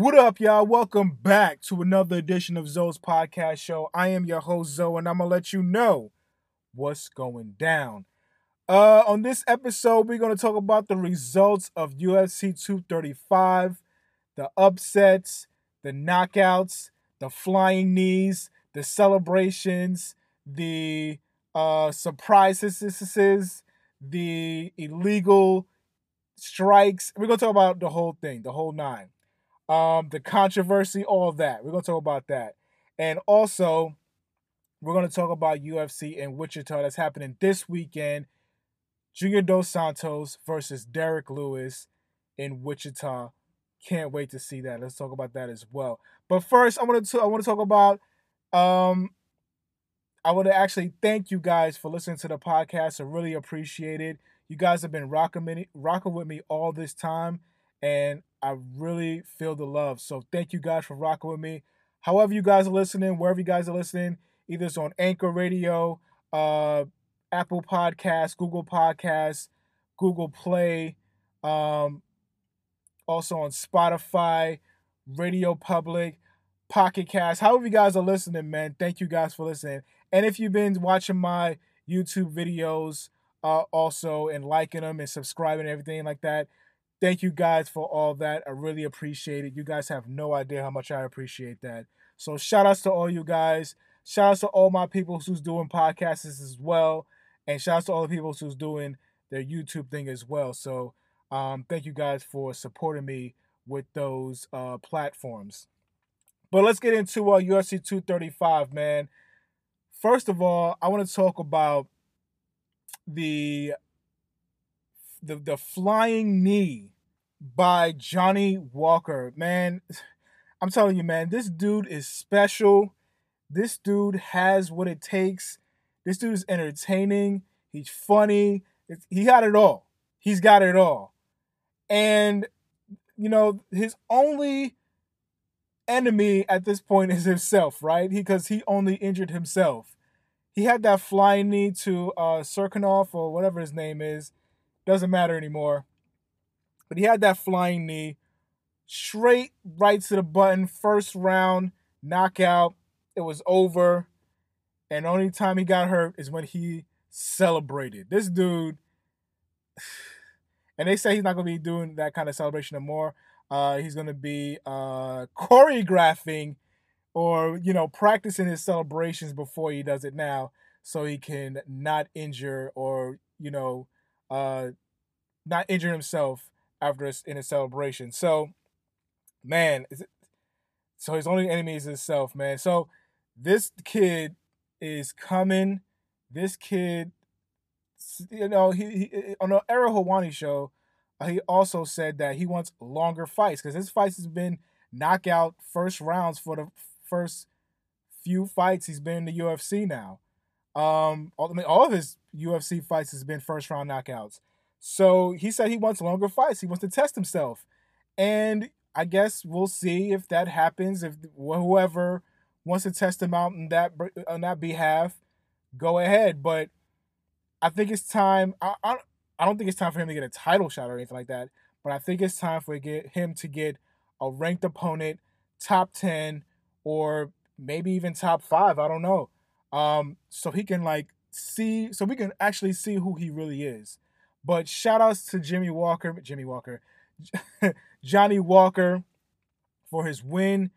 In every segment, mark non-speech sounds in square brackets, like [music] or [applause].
What up, y'all? Welcome back to another edition of Zoe's podcast show. I am your host, Zoe, and I'm gonna let you know what's going down. Uh, on this episode, we're gonna talk about the results of UFC 235, the upsets, the knockouts, the flying knees, the celebrations, the uh, surprises, the illegal strikes. We're gonna talk about the whole thing, the whole nine. Um, the controversy, all that. We're gonna talk about that. And also, we're gonna talk about UFC in Wichita that's happening this weekend. Junior Dos Santos versus Derrick Lewis in Wichita. Can't wait to see that. Let's talk about that as well. But first, I want to I want to talk about um I want to actually thank you guys for listening to the podcast. I really appreciate it. You guys have been rocking me, rocking with me all this time, and I really feel the love. So thank you guys for rocking with me. However, you guys are listening, wherever you guys are listening, either it's on Anchor Radio, uh, Apple Podcasts, Google Podcasts, Google Play, um, also on Spotify, Radio Public, Pocket Cast. However, you guys are listening, man, thank you guys for listening. And if you've been watching my YouTube videos, uh, also and liking them and subscribing and everything like that, thank you guys for all that. I really appreciate it. You guys have no idea how much I appreciate that. So shout outs to all you guys. Shout outs to all my people who's doing podcasts as well. And shout outs to all the people who's doing their YouTube thing as well. So um, thank you guys for supporting me with those uh, platforms. But let's get into uh, UFC 235, man. First of all, I want to talk about the the the flying knee by Johnny Walker. Man, [sighs] I'm telling you, man, this dude is special. This dude has what it takes. This dude is entertaining. He's funny. He got it all. He's got it all. And you know, his only enemy at this point is himself, right? Because he, he only injured himself. He had that flying knee to uh Cirkunov or whatever his name is. Doesn't matter anymore. But he had that flying knee. Straight right to the button. First round, knockout. It was over. And only time he got hurt is when he celebrated. This dude, [sighs] and they say he's not gonna be doing that kind of celebration anymore. Uh, he's going to be uh, choreographing or, you know, practicing his celebrations before he does it now so he can not injure or, you know, uh, not injure himself after his, in a celebration. So, man, so his only enemy is himself, man. So this kid is coming. This kid, you know, he, he on the Ariel Helwani show, he also said that he wants longer fights because his fights has been knockout first rounds for the first few fights he's been in the UFC now. Um, mean, all of his UFC fights has been first round knockouts. So he said he wants longer fights. He wants to test himself, and I guess we'll see if that happens. If whoever wants to test him out in that on that behalf, go ahead. But I think it's time. I, I I don't think it's time for him to get a title shot or anything like that, but I think it's time for get him to get a ranked opponent, top 10 or maybe even top 5, I don't know. Um so he can like see so we can actually see who he really is. But shout outs to Jimmy Walker, Jimmy Walker, [laughs] Johnny Walker for his win.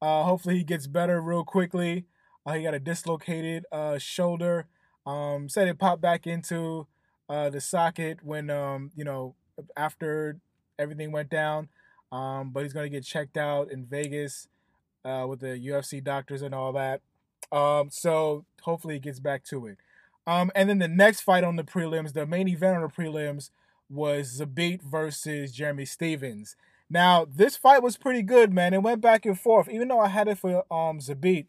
Uh, hopefully he gets better real quickly. Uh, he got a dislocated uh, shoulder. Um, said it popped back into uh, the socket when um, you know after everything went down. Um, but he's gonna get checked out in Vegas uh, with the UFC doctors and all that. Um, so hopefully he gets back to it. Um, and then the next fight on the prelims, the main event on the prelims was Zabit versus Jeremy Stephens. Now this fight was pretty good, man. It went back and forth. Even though I had it for um Zabit,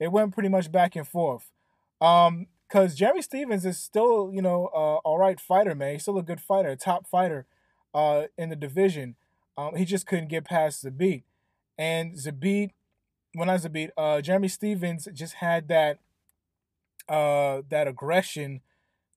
it went pretty much back and forth. Um, because Jeremy Stephens is still, you know, uh, all right fighter, man. He's still a good fighter, a top fighter uh, in the division. Um, he just couldn't get past Zabit. And Zabit, when I Zabit, uh, Jeremy Stephens just had that uh, that aggression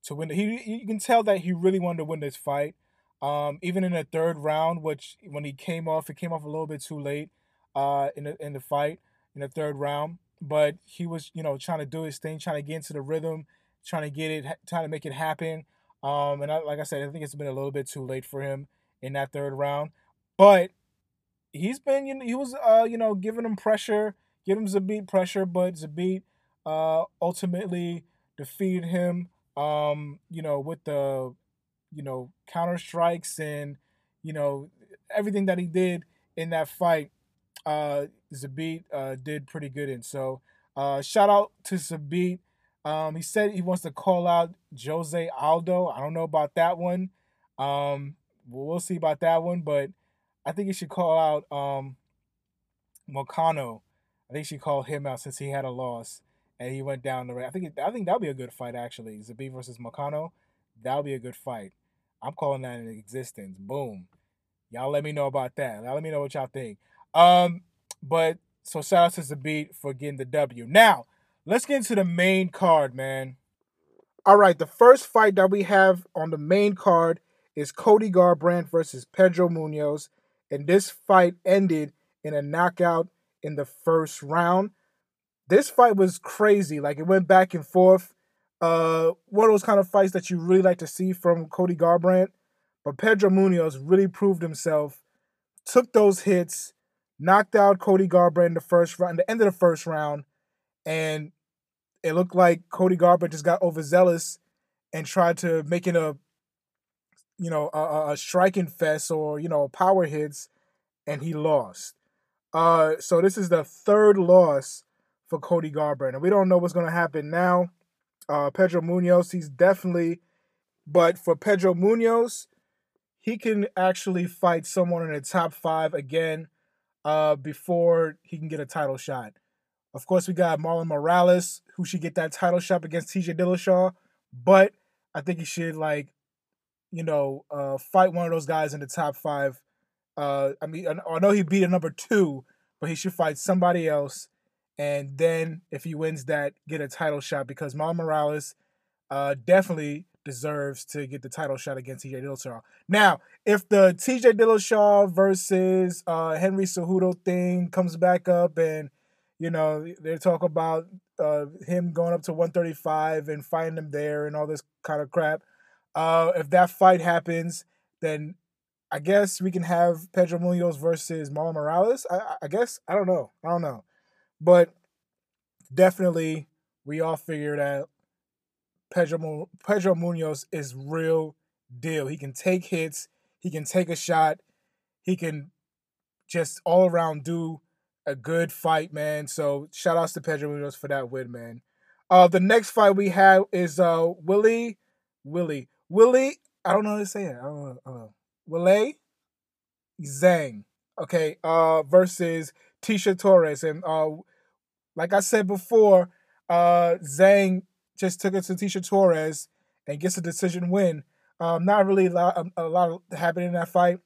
to win. He you can tell that he really wanted to win this fight. Um, even in the third round, which when he came off, it came off a little bit too late. uh, in the in the fight in the third round. But he was, you know, trying to do his thing, trying to get into the rhythm, trying to get it, trying to make it happen. Um, and I, like I said, I think it's been a little bit too late for him in that third round. But he's been, you know, he was, uh, you know, giving him pressure, giving him Zabit pressure, but Zabit uh, ultimately defeated him. Um, you know, with the, you know, counter strikes and, you know, everything that he did in that fight uh, Zabit uh, did pretty good in. So uh, shout out to Zabit. Um, he said he wants to call out Jose Aldo. I don't know about that one. Um, we'll see about that one, but I think he should call out um, Moicano. I think she called him out since he had a loss and he went down the way. I think I think that'll be a good fight actually. Zabit versus Moicano. That'll be a good fight. I'm calling that in existence. Boom. Y'all let me know about that. Y'all let me know what y'all think. Um, but so shout out to Zabit for getting the W. Now, let's get into the main card, man. All right, the first fight that we have on the main card is Cody Garbrandt versus Pedro Munhoz, and this fight ended in a knockout in the first round. This fight was crazy. Like it went back and forth. Uh, one of those kind of fights that you really like to see from Cody Garbrandt. But Pedro Munhoz really proved himself, took those hits, knocked out Cody Garbrandt in the first round, the end of the first round, and it looked like Cody Garbrandt just got overzealous and tried to make it a, you know, a, a striking fest or you know power hits, and he lost. Uh, so this is the third loss for Cody Garbrandt, and we don't know what's going to happen now. Uh, Pedro Munhoz, he's definitely, but for Pedro Munhoz, he can actually fight someone in the top five again uh, before he can get a title shot. Of course, we got Marlon Moraes, who should get that title shot against TJ Dillashaw, but I think he should like, you know, uh, fight one of those guys in the top five. Uh, I mean, I know he beat a number two, but he should fight somebody else, and then if he wins that, get a title shot because Marlon Moraes uh, definitely deserves to get the title shot against TJ Dillashaw. Now, if the TJ Dillashaw versus uh, Henry Cejudo thing comes back up and you know they talk about uh, him going up to 135 and fighting him there and all this kind of crap, uh, if that fight happens, then I guess we can have Pedro Munhoz versus Marlon Moraes. I, I guess I don't know. I don't know, but definitely we all figured out Pedro Pedro Munhoz is real deal. He can take hits, he can take a shot, he can just all around do a good fight, man. So shout outs to Pedro Munhoz for that win, man. Uh, the next fight we have is uh Willie, Willie, Willie. I don't know how to say it. I don't know. Know. Willie Zhang. Okay. Uh, versus Tecia Torres, and uh, like I said before, uh, Zhang just took it to Tecia Torres and gets a decision win. Um, not really a lot, a lot happening in that fight,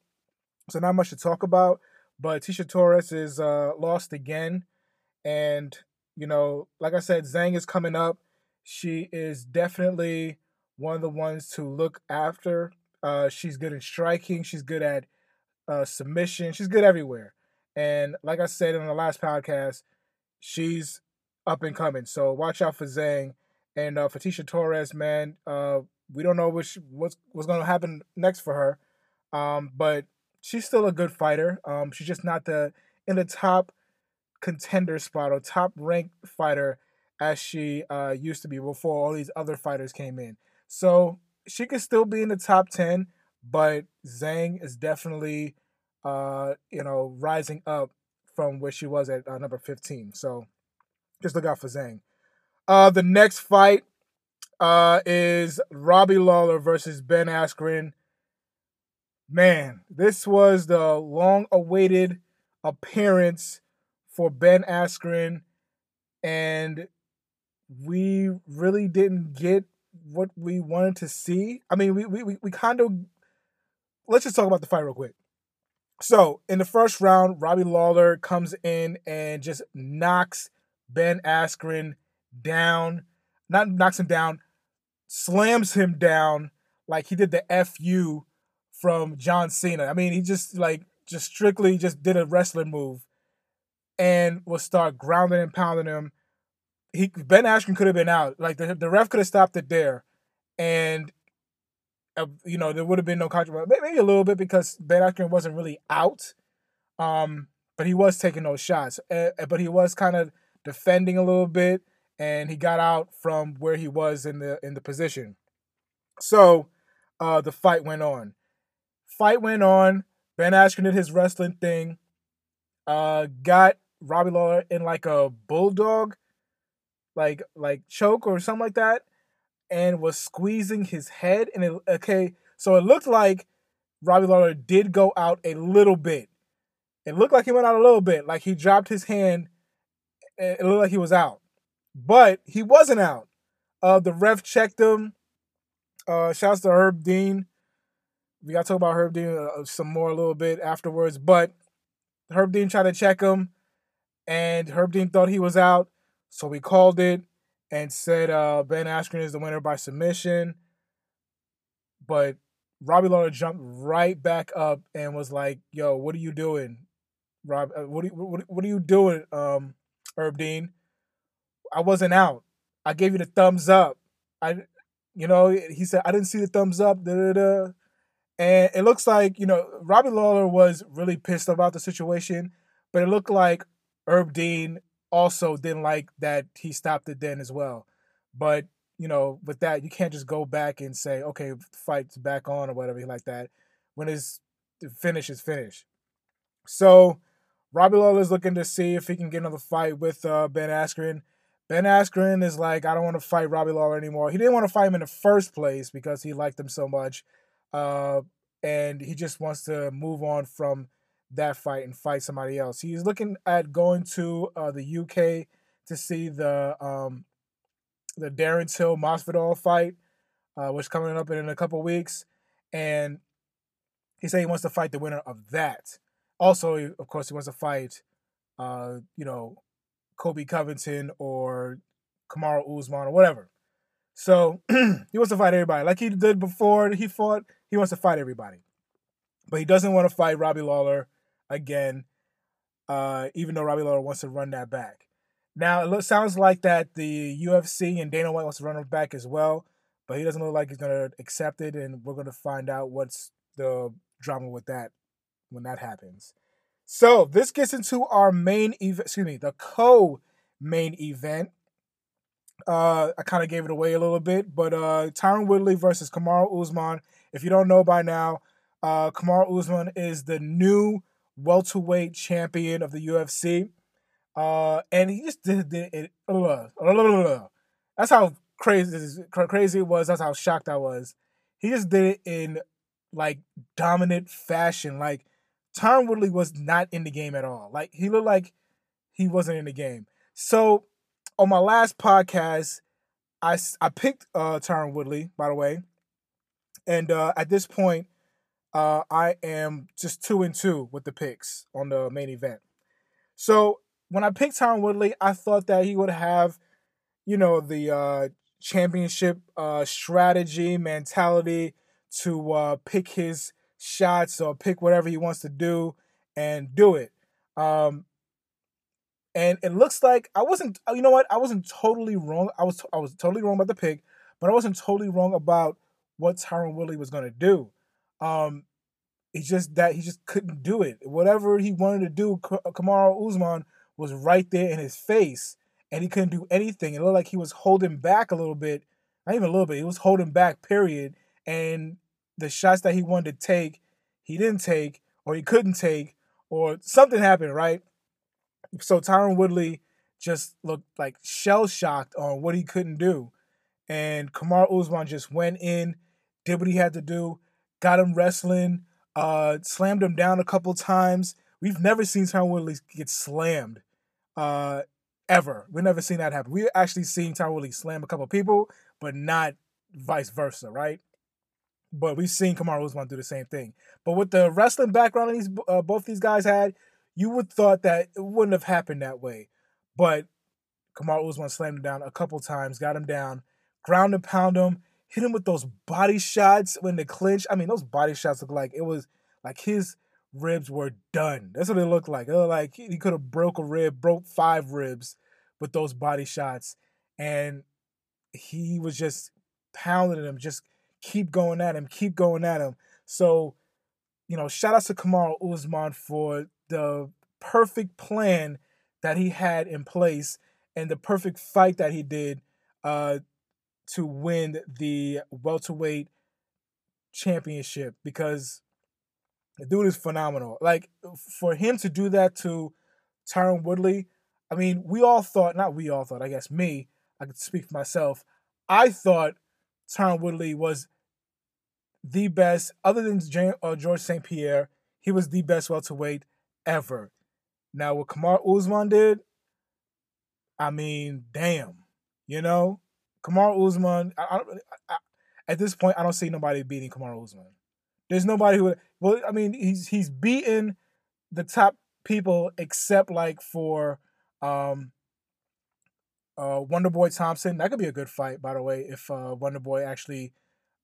so not much to talk about. But Tecia Torres is uh, lost again, and you know, like I said, Zhang is coming up. She is definitely one of the ones to look after. Uh, she's good in striking. She's good at uh, submission. She's good everywhere. And like I said in the last podcast, she's up and coming. So watch out for Zhang. And uh, Tecia Torres, man, uh, we don't know what's what's going to happen next for her, um, but she's still a good fighter. Um, she's just not the in the top contender spot or top ranked fighter as she uh, used to be before all these other fighters came in. So she could still be in the top ten, but Zhang is definitely uh, you know rising up from where she was at uh, number fifteen. So just look out for Zhang. Uh, the next fight uh, is Robbie Lawler versus Ben Askren. Man, this was the long awaited appearance for Ben Askren, and we really didn't get what we wanted to see. I mean, we, we, we kind of. Let's just talk about the fight real quick. So, in the first round, Robbie Lawler comes in and just knocks Ben Askren down, not knocks him down, slams him down like he did the FU from John Cena. I mean, he just like just strictly just did a wrestler move. and will start grounding and pounding him. He Ben Askren could have been out. Like the the ref could have stopped it there, and uh, you know there would have been no controversy. Maybe a little bit because Ben Askren wasn't really out, um, but he was taking those shots. Uh, but he was kind of defending a little bit, and he got out from where he was in the in the position. So uh, the fight went on. Fight went on. Ben Askren did his wrestling thing. Uh, got Robbie Lawler in like a bulldog, like like choke or something like that, and was squeezing his head. And it okay, so it looked like Robbie Lawler did go out a little bit. It looked like he went out a little bit, like he dropped his hand. It looked like he was out, but he wasn't out. Uh, the ref checked him. Uh, shouts to Herb Dean. We got to talk about Herb Dean uh, some more a little bit afterwards, but Herb Dean tried to check him, and Herb Dean thought he was out, so we called it and said uh, Ben Askren is the winner by submission. But Robbie Lawler jumped right back up and was like, "Yo, what are you doing, Rob? Uh, what are you, what, what are you doing, um, Herb Dean? I wasn't out. I gave you the thumbs up. I, you know, he said I didn't see the thumbs up. Da, da, da. And it looks like, you know, Robbie Lawler was really pissed about the situation, but it looked like Herb Dean also didn't like that he stopped it then as well. But, you know, with that, you can't just go back and say, okay, fight's back on or whatever like that. When his finish is finished. So Robbie Lawler is looking to see if he can get another fight with uh, Ben Askren. Ben Askren is like, I don't want to fight Robbie Lawler anymore. He didn't want to fight him in the first place because he liked him so much. Uh, and he just wants to move on from that fight and fight somebody else. He's looking at going to uh, the UK to see the um, the Darren Till Masvidal fight, uh, which coming up in a couple weeks, and he said he wants to fight the winner of that. Also, of course, he wants to fight, uh, you know, Colby Covington or Kamaru Usman or whatever. So [clears throat] he wants to fight everybody. Like he did before he fought, he wants to fight everybody. But he doesn't want to fight Robbie Lawler again, uh, even though Robbie Lawler wants to run that back. Now, it sounds like that the UFC and Dana White wants to run him back as well, but he doesn't look like he's going to accept it, and we're going to find out what's the drama with that when that happens. So this gets into our main event, excuse me, the co-main event uh, I kind of gave it away a little bit, but uh, Tyron Woodley versus Kamaru Usman. If you don't know by now, uh, Kamaru Usman is the new welterweight champion of the UFC, uh, and he just did, it. [laughs] That's how crazy crazy it was. That's how shocked I was. He just did it in like dominant fashion. Like Tyron Woodley was not in the game at all. Like he looked like he wasn't in the game. So on my last podcast, I, I picked uh, Tyron Woodley, by the way. And uh, at this point, uh, I am just two and two with the picks on the main event. So when I picked Tyron Woodley, I thought that he would have, you know, the uh, championship uh, strategy, mentality to uh, pick his shots or pick whatever he wants to do and do it. Um, and it looks like I wasn't. You know what? I wasn't totally wrong. I was. I was totally wrong about the pick, but I wasn't totally wrong about what Tyron Woodley was going to do. Um, it's just that he just couldn't do it. Whatever he wanted to do, Kamaru Usman was right there in his face, and he couldn't do anything. It looked like he was holding back a little bit. Not even a little bit. He was holding back. Period. And the shots that he wanted to take, he didn't take, or he couldn't take, or something happened. Right so Tyron Woodley just looked like shell shocked on what he couldn't do. And Kamaru Usman just went in, did what he had to do, got him wrestling, uh, slammed him down a couple times. We've never seen Tyron Woodley get slammed, uh, ever. We've never seen that happen. We've actually seen Tyron Woodley slam a couple people, but not vice versa, right? But we've seen Kamaru Usman do the same thing. But with the wrestling background these uh, both these guys had, you would thought that it wouldn't have happened that way. But Kamaru Usman slammed him down a couple times, got him down, ground and pound him, hit him with those body shots when the clinch. I mean, those body shots look like it was like his ribs were done. That's what it looked like. It looked like he could have broke a rib, broke five ribs with those body shots, and he was just pounding him, just keep going at him, keep going at him. So, you know, shout out to Kamaru Usman for the perfect plan that he had in place and the perfect fight that he did uh, to win the welterweight championship because the dude is phenomenal. Like for him to do that to Tyron Woodley, I mean, we all thought, not we all thought, I guess me, I could speak for myself. I thought Tyron Woodley was the best, other than uh, George St. Pierre, he was the best welterweight ever. Now, what Kamaru Usman did, I mean, damn, you know, Kamaru Usman. I, I, at this point, I don't see nobody beating Kamaru Usman. There's nobody who. Well, I mean, he's he's beaten the top people except like for um uh Wonder Boy Thompson. That could be a good fight, by the way, if uh Wonder Boy actually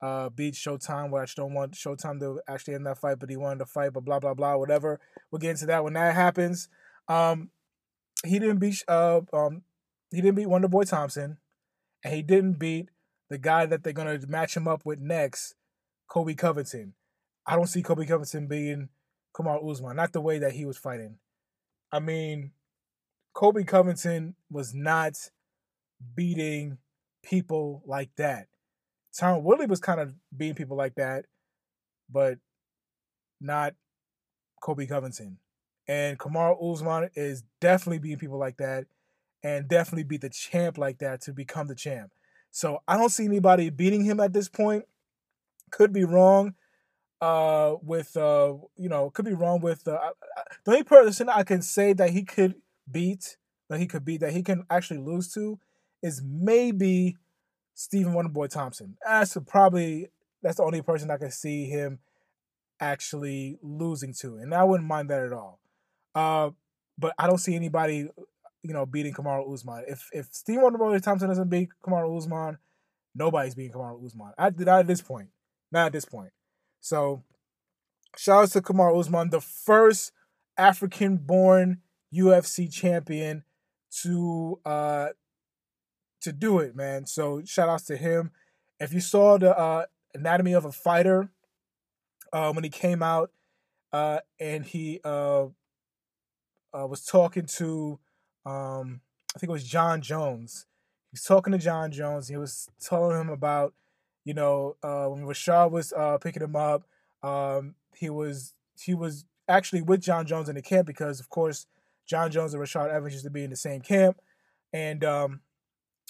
uh beats Showtime. Well, I don't want Showtime to actually end that fight, but he wanted to fight, but blah blah blah, whatever. We'll get into that when that happens. Um he didn't beat uh um he didn't beat Wonder Boy Thompson, and he didn't beat the guy that they're gonna match him up with next, Colby Covington. I don't see Colby Covington being Kamaru Usman, not the way that he was fighting. I mean, Colby Covington was not beating people like that. Tom Woodley was kind of beating people like that, but not Kobe Covington. And Kamaru Usman is definitely beating people like that and definitely beat the champ like that to become the champ. So I don't see anybody beating him at this point. Could be wrong. Uh, with uh, you know, could be wrong with uh, the only person I can say that he could beat, that he could beat, that he can actually lose to, is maybe Stephen Wonderboy Thompson. That's probably that's the only person I can see him actually losing to, and I wouldn't mind that at all. Uh, but I don't see anybody you know, beating Kamaru Usman. If if Steve Wonderboy Thompson doesn't beat Kamaru Usman, nobody's beating Kamaru Usman. At, not at this point. Not at this point. So, shout out to Kamaru Usman, the first African born UFC champion to uh to do it, man. So shout outs to him. If you saw the uh Anatomy of a Fighter uh when he came out uh and he uh, uh was talking to um, I think it was Jon Jones. He was talking to Jon Jones. He was telling him about, you know, uh, when Rashad was uh, picking him up. Um, he was he was actually with Jon Jones in the camp because, of course, Jon Jones and Rashad Evans used to be in the same camp, and um,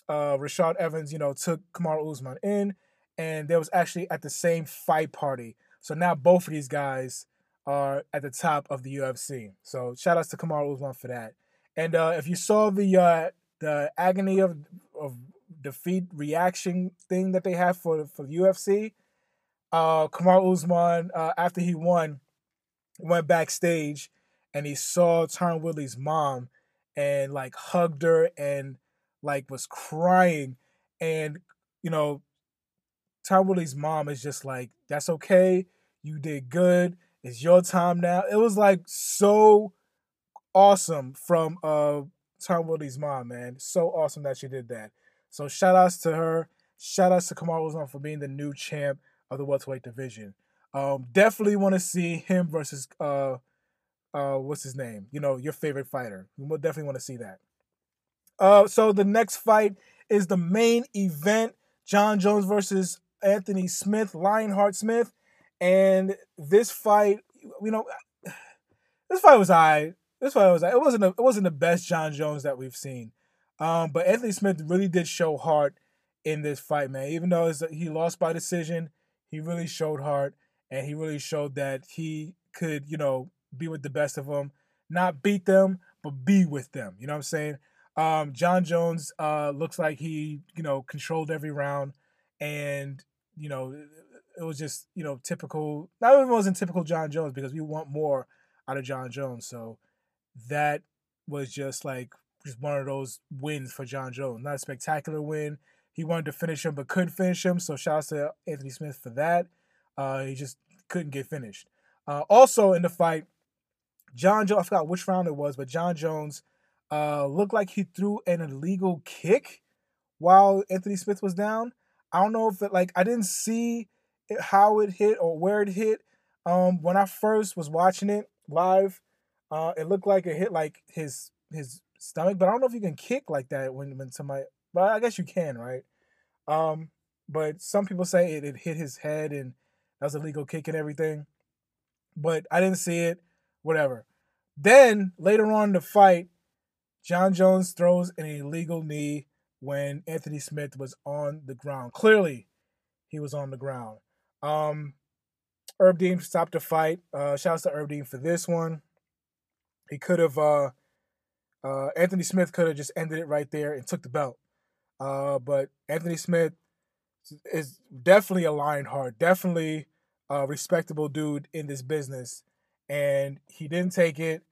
uh, Rashad Evans, you know, took Kamaru Usman in, and they was actually at the same fight party. So now both of these guys are at the top of the UFC. So shout outs to Kamaru Usman for that. And uh, if you saw the uh, the agony of of defeat reaction thing that they have for for the UFC, uh, Kamaru Usman uh, after he won went backstage and he saw Tyron Woodley's mom and like hugged her and like was crying. And you know Tyron Woodley's mom is just like that's okay. You did good. It's your time now. It was like so awesome from uh Tom Woodley's mom, man. So awesome that she did that. So shout outs to her. Shout outs to Kamaru Usman for being the new champ of the welterweight division. Um, definitely want to see him versus uh uh what's his name? You know, your favorite fighter. We will definitely want to see that. Uh so the next fight is the main event. Jon Jones versus Anthony Smith, Lionheart Smith. And this fight, you know, [sighs] this fight was I this fight was like, it wasn't a, it wasn't the best Jon Jones that we've seen. Um, but Anthony Smith really did show heart in this fight, man. Even though he lost by decision, he really showed heart, and he really showed that he could, you know, be with the best of them, not beat them, but be with them. You know what I'm saying? Um, Jon Jones uh, looks like he, you know, controlled every round, and you know, it was just, you know, typical. Not even wasn't typical Jon Jones because we want more out of Jon Jones. So that was just like just one of those wins for Jon Jones. Not a spectacular win. He wanted to finish him but couldn't finish him. So shout out to Anthony Smith for that. Uh, he just couldn't get finished. Uh, also in the fight, Jon Jones, I forgot which round it was, but Jon Jones uh, looked like he threw an illegal kick while Anthony Smith was down. I don't know if it like I didn't see it, how it hit or where it hit. Um, when I first was watching it live, uh, it looked like it hit like his his stomach, but I don't know if you can kick like that when when somebody. But I guess you can, right? Um, but some people say it, it hit his head and that was a legal kick and everything. But I didn't see it. Whatever. Then later on in the fight, Jon Jones throws an illegal knee when Anthony Smith was on the ground. Clearly, he was on the ground. Um, Herb Dean stopped the fight. Uh, shouts to Herb Dean for this one. He could have, uh, uh, Anthony Smith could have just ended it right there and took the belt. Uh, but Anthony Smith is definitely a lion heart, definitely a respectable dude in this business. And he didn't take it.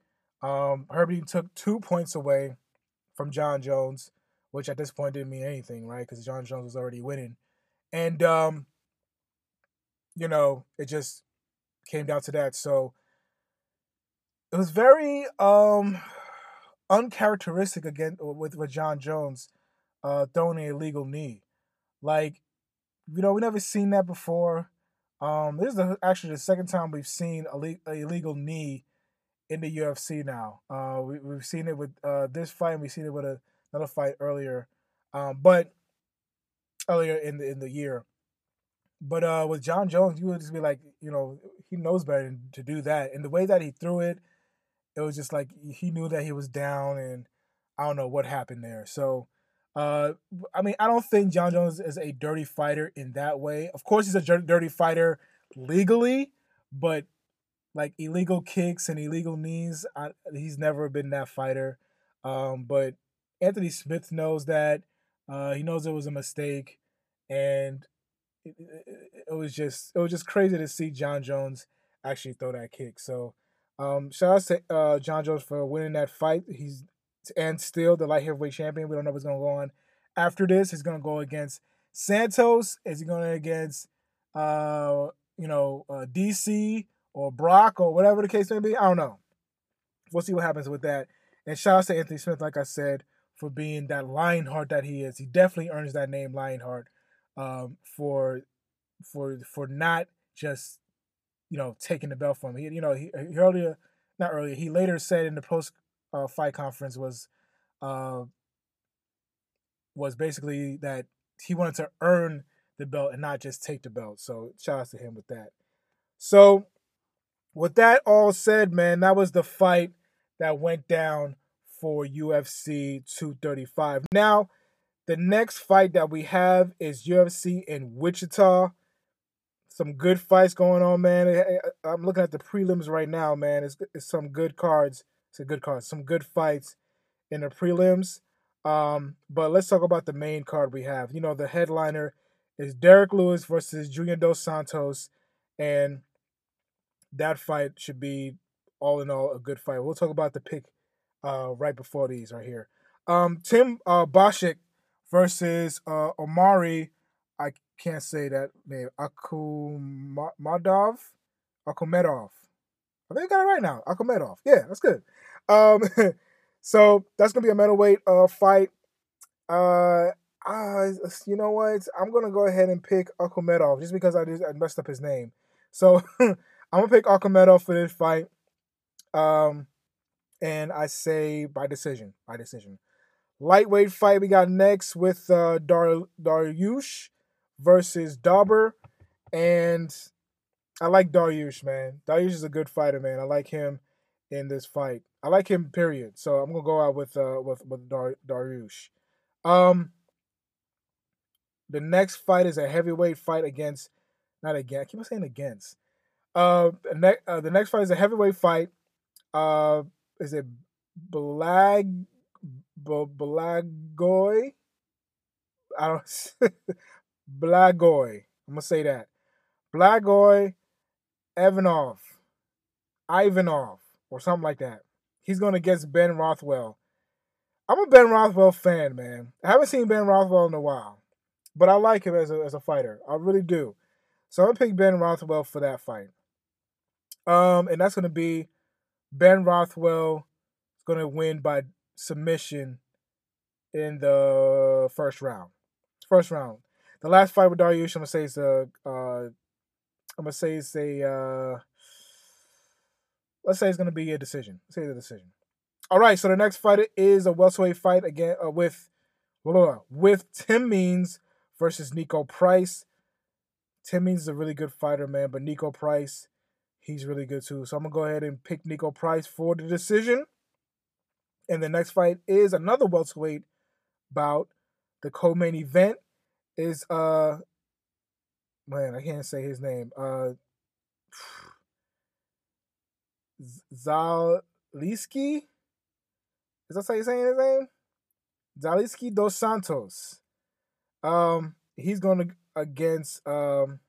Um, Herb Dean took two points away from Jon Jones, which at this point didn't mean anything, right? Because Jon Jones was already winning. And, um, you know, it just came down to that. So it was very um, uncharacteristic again with, with Jon Jones uh, throwing an illegal knee. Like, you know, we never seen that before. Um, this is the, actually the second time we've seen a, le- a illegal knee in the UFC now. Uh, we, we've seen it with uh, this fight, and we've seen it with a, another fight earlier, um, but earlier in the in the year. But uh, with Jon Jones, you would just be like, you know, he knows better to do that. And the way that he threw it, it was just like he knew that he was down, and I don't know what happened there. So, uh, I mean, I don't think Jon Jones is a dirty fighter in that way. Of course, he's a dirty fighter legally, but like illegal kicks and illegal knees. I, he's never been that fighter. Um, but Anthony Smith knows that. Uh, he knows it was a mistake, and it, it, it, was just it was just crazy to see Jon Jones actually throw that kick. So, um, shout out to uh, Jon Jones for winning that fight. He's and still the light heavyweight champion. We don't know what's gonna go on after this. He's gonna go against Santos. Is he going against uh, you know uh, DC? or Brock or whatever the case may be. I don't know. We'll see what happens with that. And shout out to Anthony Smith, like I said, for being that Lionheart that he is. He definitely earns that name, Lionheart, um, for for for not just you know taking the belt from him. He, you know, he, he earlier, not earlier, he later said in the post uh, fight conference was uh, was basically that he wanted to earn the belt and not just take the belt. So shout out to him with that. So with that all said, man, that was the fight that went down for UFC 235. Now, the next fight that we have is UFC in Wichita. Some good fights going on, man. I'm looking at the prelims right now, man. It's, it's some good cards. It's a good card. Some good fights in the prelims. Um, but let's talk about the main card we have. You know, the headliner is Derrick Lewis versus Junior Dos Santos. And that fight should be all in all a good fight. We'll talk about the pick uh, right before these right here. Um, Tim uh, Boschik versus uh, Omari. I can't say that name. Akumadov. Akumedov. I think I got it right now. Akumedov. Yeah, that's good. Um, [laughs] so that's gonna be a middleweight uh fight. Uh, uh, you know what? I'm gonna go ahead and pick Akumedov just because I just I messed up his name. So [laughs] I'm gonna pick Akhmedov for this fight. Um, and I say by decision. By decision. Lightweight fight we got next with uh, Dar Dariush versus Dober, and I like Dariush, man. Dariush is a good fighter, man. I like him in this fight. I like him, period. So I'm gonna go out with uh with with Dar Dariush. Um, the next fight is a heavyweight fight against, not again. I keep saying against. Uh, ne- uh, the next fight is a heavyweight fight. Uh, is it Blag Blagoy? I don't [laughs] Blagoy. I'm gonna say that. Blagoy Ivanov. Ivanov or something like that. He's going to against Ben Rothwell. I'm a Ben Rothwell fan, man. I haven't seen Ben Rothwell in a while, but I like him as a, as a fighter. I really do. So I'm gonna pick Ben Rothwell for that fight. Um, and that's gonna be Ben Rothwell is gonna win by submission in the first round. First round. The last fight with Dariush, I'm gonna say is a. Uh, I'm gonna say it's a. Uh, let's say it's gonna be a decision. Let's say the decision. All right. So the next fight is a welterweight fight again uh, with, blah, with Tim Means versus Niko Price. Tim Means is a really good fighter, man, but Niko Price, he's really good too. So I'm gonna go ahead and pick Niko Price for the decision. And the next fight is another welterweight bout. The co-main event is uh man, I can't say his name. Uh Zaleski? Is that how you're saying his name? Zaleski dos Santos. Um, he's going against um.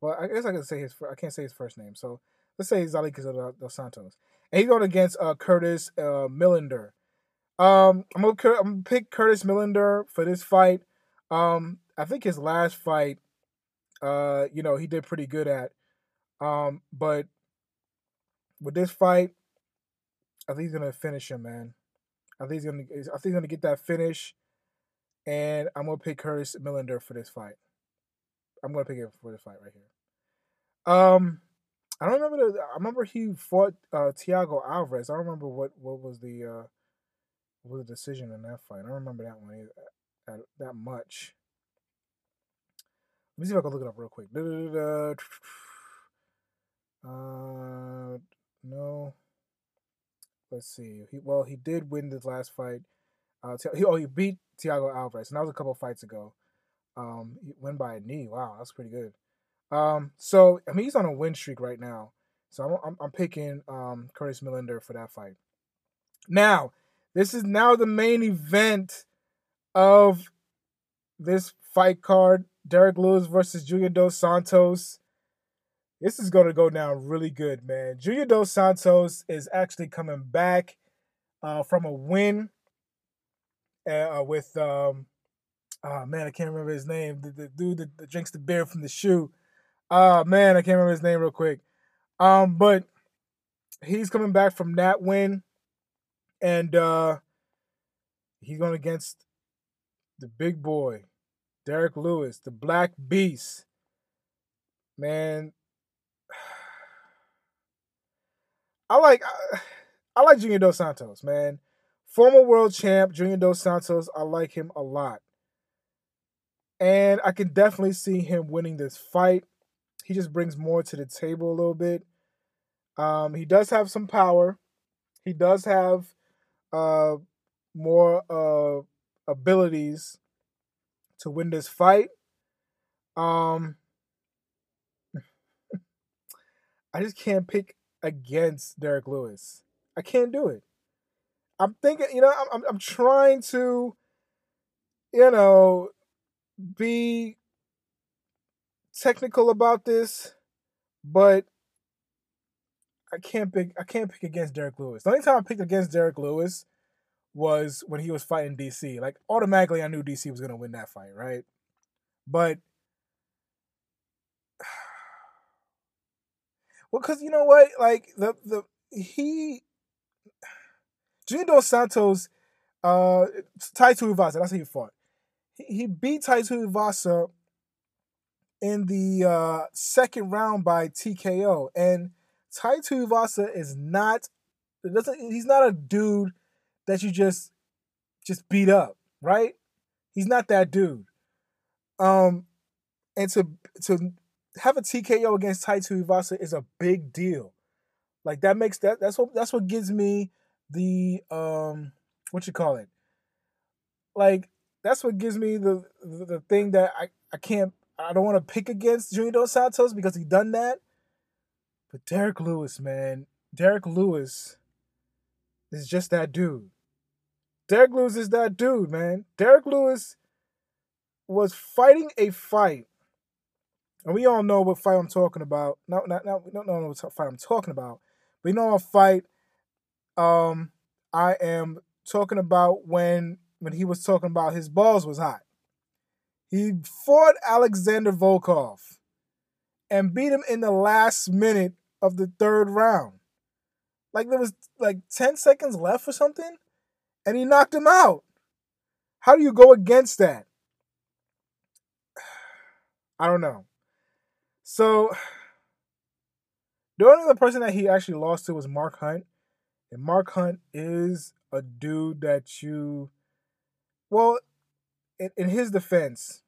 Well, I guess I can say his. I can't say his first name, so let's say Zaleski dos Santos, and he's going against uh Curtis uh Millender. Um, I'm gonna I'm gonna pick Curtis Millender for this fight. Um, I think his last fight, uh, you know, he did pretty good at. Um, but with this fight, I think he's gonna finish him, man. I think he's gonna. I think he's gonna get that finish, and I'm gonna pick Curtis Millender for this fight. I'm gonna pick him for this fight right here. Um, I don't remember. The, I remember he fought uh, Thiago Alvarez. I don't remember what what was the uh, what was the decision in that fight. I don't remember that one either, that, that much. Let me see if I can look it up real quick. [sniffs] Uh, no. Let's see. He well, he did win the last fight. Uh, he, oh, he beat Thiago Alvarez, and that was a couple fights ago. Um, he went by a knee. Wow, that's pretty good. Um, so I mean, he's on a win streak right now. So I'm I'm, I'm picking um Curtis Millender for that fight. Now, this is now the main event of this fight card: Derrick Lewis versus Junior Dos Santos. This is going to go down really good, man. Junior Dos Santos is actually coming back uh, from a win uh, with, um, oh man, I can't remember his name. The, the dude that, that, drinks the beer from the shoe. Oh man, I can't remember his name real quick. Um, but he's coming back from that win, and uh, he's going against the big boy, Derrick Lewis, the Black Beast. Man, [sighs] I like I like Junior Dos Santos, man. Former world champ Junior Dos Santos, I like him a lot. And I can definitely see him winning this fight. He just brings more to the table a little bit. Um, he does have some power. He does have uh, more uh, abilities to win this fight. Um, I just can't pick against Derrick Lewis. I can't do it. I'm thinking, you know, I'm I'm trying to, you know, be technical about this, but I can't pick I can't pick against Derrick Lewis. The only time I picked against Derrick Lewis was when he was fighting DC. Like automatically I knew DC was gonna win that fight, right? But [sighs] Well, because you know what, like the the he Junior Dos Santos, uh, Tai Tuivasa, that's how he fought. He, he beat Tai Tuivasa in the uh, second round by TKO, and Tai Tuivasa is not doesn't he's not a dude that you just just beat up, right? He's not that dude. Um, and to to have a TKO against Tai Tuivasa is a big deal. Like that makes that that's what that's what gives me the um what you call it. Like that's what gives me the the, the thing that I I can't I don't want to pick against Junior Dos Santos because he done that. But Derrick Lewis, man, Derrick Lewis is just that dude. Derrick Lewis is that dude, man. Derrick Lewis was fighting a fight and we all know what fight I'm talking about. Not, not, not, we don't know what fight I'm talking about. You know a fight um, I am talking about when when he was talking about his balls was hot. He fought Alexander Volkov and beat him in the last minute of the third round. Like there was like 10 seconds left or something, and he knocked him out. How do you go against that? [sighs] I don't know. So [sighs] the only other person that he actually lost to was Mark Hunt. And Mark Hunt is a dude that you well, in, in his defense,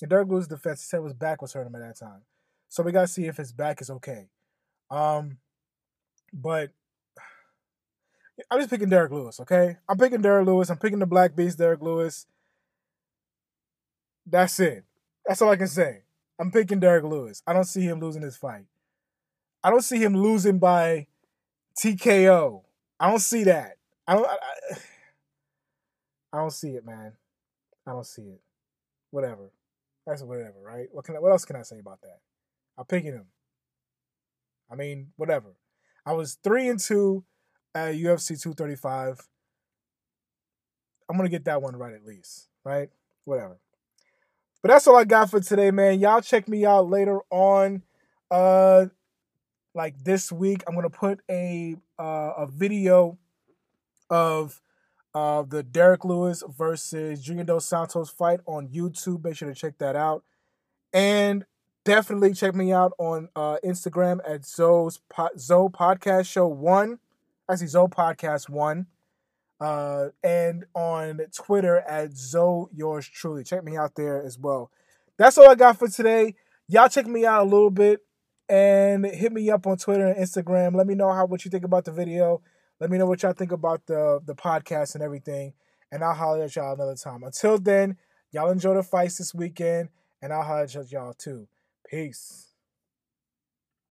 in Derrick Lewis' defense, he said his back was hurting him at that time. So we gotta see if his back is okay. Um, but I'm just picking Derrick Lewis, okay? I'm picking Derrick Lewis. I'm picking the Black Beast, Derrick Lewis. That's it. That's all I can say. I'm picking Derrick Lewis. I don't see him losing this fight. I don't see him losing by TKO. I don't see that. I don't. I, [sighs] I don't see it, man. I don't see it. Whatever. That's whatever, right? What can I, what else can I say about that? I'm picking him. I mean, whatever. I was three and two at UFC 235. I'm gonna get that one right at least, right? Whatever. But that's all I got for today, man. Y'all check me out later on. Uh, like this week, I'm gonna put a uh, a video of uh, the Derrick Lewis versus Junior Dos Santos fight on YouTube. Make sure to check that out. And definitely check me out on uh, Instagram at Zoe's po- Zoe Podcast Show One. I Zoe Podcast One. Uh, and on Twitter at Zoe Yours Truly. Check me out there as well. That's all I got for today. Y'all check me out a little bit and hit me up on Twitter and Instagram. Let me know how what you think about the video. Let me know what y'all think about the the podcast and everything. And I'll holler at y'all another time. Until then, y'all enjoy the fights this weekend, and I'll holler at y'all too. Peace.